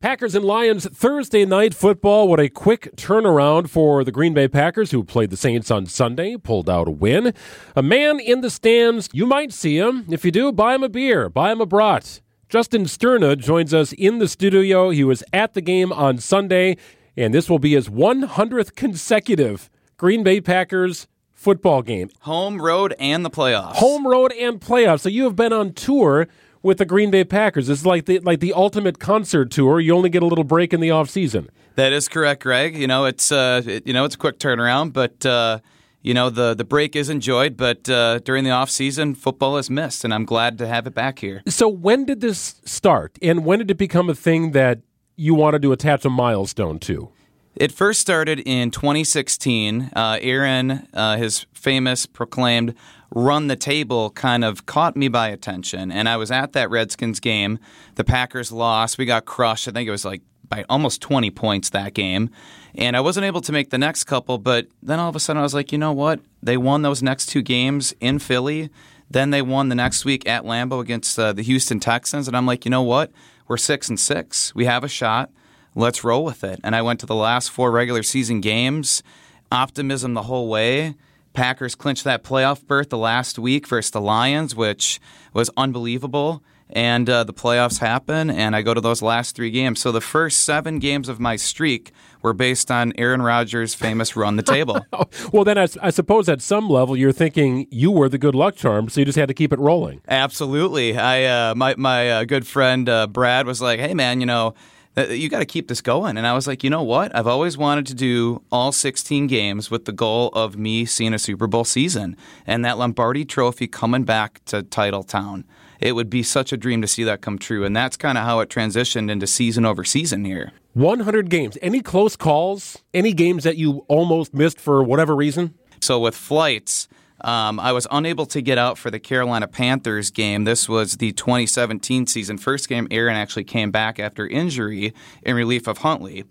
Packers and Lions Thursday night football. What a quick turnaround for the Green Bay Packers, who played the Saints on Sunday, pulled out a win. A man in the stands, you might see him. If you do, buy him a beer, buy him a brat. Justin Sterna joins us in the studio. He was at the game on Sunday, and this will be his 100th consecutive Green Bay Packers football game. Home, road, and the playoffs. Home, road, and playoffs. So you have been on tour with the Green Bay Packers. It's like the like the ultimate concert tour. You only get a little break in the off season. That is correct, Greg. You know it's uh, it, you know it's a quick turnaround, but uh, you know the the break is enjoyed. But uh, during the off season, football is missed, and I'm glad to have it back here. So when did this start, and when did it become a thing that you wanted to attach a milestone to? It first started in 2016. Uh, Aaron, uh, his famous proclaimed run the table kind of caught me by attention. And I was at that Redskins game. The Packers lost. We got crushed. I think it was like by almost 20 points that game. And I wasn't able to make the next couple, but then all of a sudden I was like, you know what? They won those next two games in Philly. Then they won the next week at Lambeau against uh, the Houston Texans. And I'm like, you know what? We're six and six. We have a shot. Let's roll with it. And I went to the last four regular season games, optimism the whole way. Packers clinched that playoff berth the last week versus the Lions, which was unbelievable. And uh, the playoffs happen, and I go to those last three games. So the first seven games of my streak were based on Aaron Rodgers' famous run the table. well, then I, I, suppose at some level you're thinking you were the good luck charm, so you just had to keep it rolling. Absolutely. I uh, my my uh, good friend uh, Brad was like, "Hey, man, you know." You got to keep this going. And I was like, you know what? I've always wanted to do all 16 games with the goal of me seeing a Super Bowl season and that Lombardi trophy coming back to Title Town. It would be such a dream to see that come true. And that's kind of how it transitioned into season over season here. 100 games. Any close calls? Any games that you almost missed for whatever reason? So with flights, um, I was unable to get out for the Carolina Panthers game. This was the 2017 season. First game, Aaron actually came back after injury in relief of Hundley.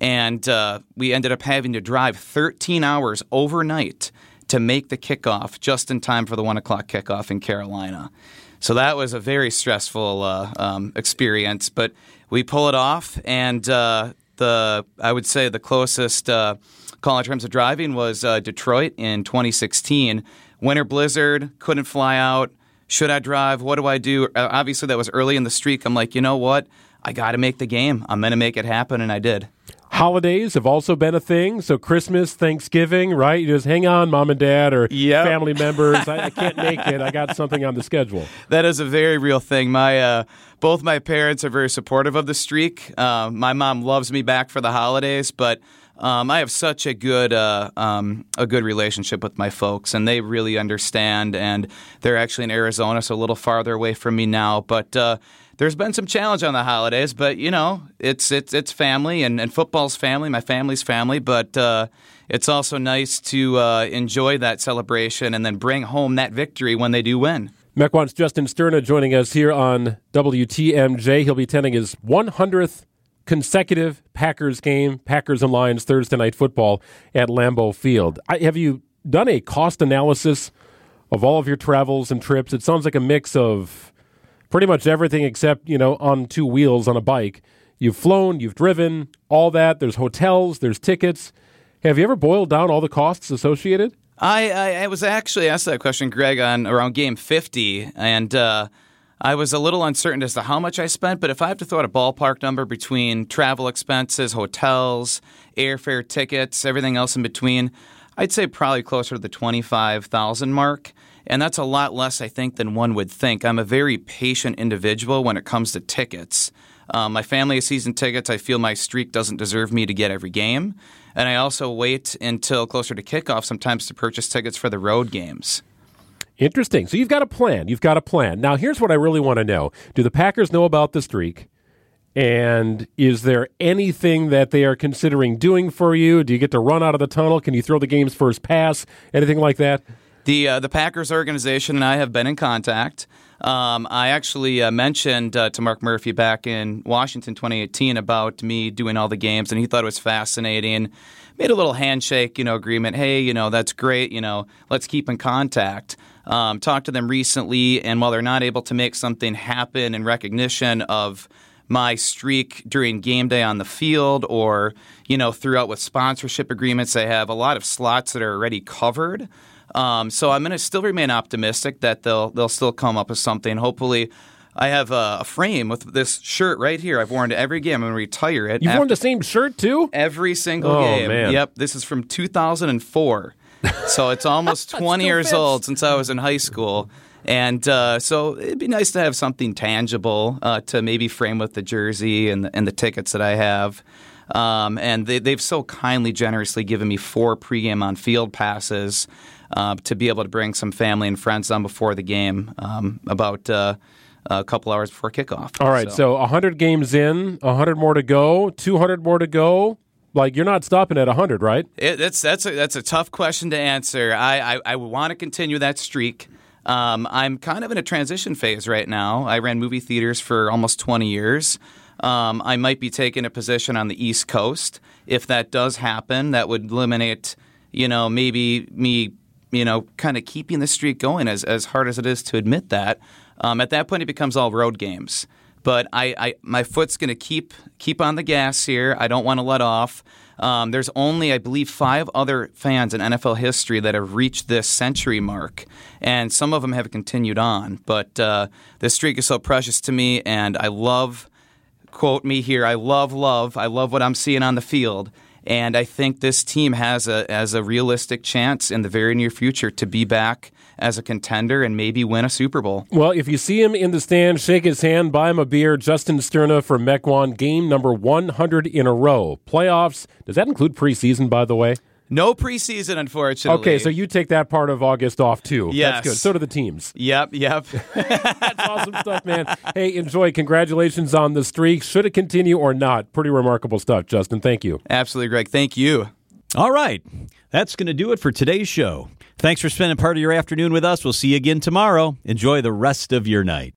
And uh, we ended up having to drive 13 hours overnight to make the kickoff just in time for the 1 o'clock kickoff in Carolina. So that was a very stressful uh, um, experience, but we pull it off. And uh, the I would say the closest call in terms of driving was uh, Detroit in 2016. Winter blizzard, couldn't fly out. Should I drive? What do I do? Uh, obviously, that was early in the streak. I'm like, you know what? I got to make the game. I'm going to make it happen, and I did. Holidays have also been a thing. So Christmas, Thanksgiving, right? You just hang on, mom and dad or yep. family members. I, I, can't make it. I got something on the schedule. That is a very real thing. My uh, both my parents are very supportive of the streak. Uh, my mom loves me back for the holidays, but um, I have such a good uh, um, a good relationship with my folks, and they really understand. And they're actually in Arizona, so a little farther away from me now. But uh, there's been some challenge on the holidays, but you know, it's it's it's family, and, and football's family. My family's family, but uh, it's also nice to uh, enjoy that celebration and then bring home that victory when they do win. Mequon's Justin Sterna joining us here on WTMJ. He'll be attending his 100th consecutive Packers game, Packers and Lions Thursday night football at Lambeau Field. I, have you done a cost analysis of all of your travels and trips? It sounds like a mix of pretty much everything except, you know, on two wheels on a bike. You've flown, you've driven, all that. There's hotels, there's tickets. Have you ever boiled down all the costs associated? I, I, I was actually asked that question, Greg, on around game 50. And, uh, I was a little uncertain as to how much I spent, but if I have to throw out a ballpark number between travel expenses, hotels, airfare tickets, everything else in between, I'd say probably closer to the 25,000 mark. And that's a lot less, I think, than one would think. I'm a very patient individual when it comes to tickets. Um, my family has season tickets. I feel my streak doesn't deserve me to get every game. And I also wait until closer to kickoff sometimes to purchase tickets for the road games. Interesting. So you've got a plan. You've got a plan. Now, here's what I really want to know Do the Packers know about the streak? And is there anything that they are considering doing for you? Do you get to run out of the tunnel? Can you throw the game's first pass? Anything like that? The uh, the Packers organization and I have been in contact. Um, I actually uh, mentioned uh, to Mark Murphy back in Washington 2018 about me doing all the games, and he thought it was fascinating. Made a little handshake, you know, agreement. Hey, you know, that's great. You know, let's keep in contact. Um, talked to them recently, and while they're not able to make something happen in recognition of my streak during game day on the field or, you know, throughout with sponsorship agreements. they have a lot of slots that are already covered. Um, so I'm going to still remain optimistic that they'll they'll still come up with something. Hopefully, I have a, a frame with this shirt right here. I've worn to every game. I'm going to retire it. You've worn the same shirt too? every single Oh, game. man. Yep, this is from 2004. so it's almost 20 years fits. old since I was in high school. And uh, so it'd be nice to have something tangible uh, to maybe frame with the jersey and the, and the tickets that I have. Um, and they, they've so kindly, generously given me four pregame on field passes uh, to be able to bring some family and friends on before the game um, about uh, a couple hours before kickoff. All right, so 100 games in, 100 more to go, 200 more to go. Like you're not stopping at 100, right? It, that's that's a, that's a tough question to answer. I I, I want to continue that streak. Um, I'm kind of in a transition phase right now. I ran movie theaters for almost 20 years. Um, I might be taking a position on the East Coast. If that does happen, that would eliminate, you know, maybe me, you know, kind of keeping the streak going. As as hard as it is to admit that, um, at that point it becomes all road games. But I, I my foot's going to keep keep on the gas here. I don't want to let off. Um, there's only, I believe, five other fans in NFL history that have reached this century mark, and some of them have continued on. But uh, this streak is so precious to me, and I love, quote me here, I love love. I love what I'm seeing on the field. And I think this team has a has a realistic chance in the very near future to be back as a contender and maybe win a Super Bowl. Well, if you see him in the stand, shake his hand, buy him a beer. Justin Sterna for Mequon, game number 100 in a row. Playoffs, does that include preseason, by the way? No preseason, unfortunately. Okay, so you take that part of August off too. Yes. That's good. So do the teams. Yep, yep. That's awesome stuff, man. Hey, enjoy. Congratulations on the streak. Should it continue or not? Pretty remarkable stuff, Justin. Thank you. Absolutely, Greg. Thank you. All right. That's going to do it for today's show. Thanks for spending part of your afternoon with us. We'll see you again tomorrow. Enjoy the rest of your night.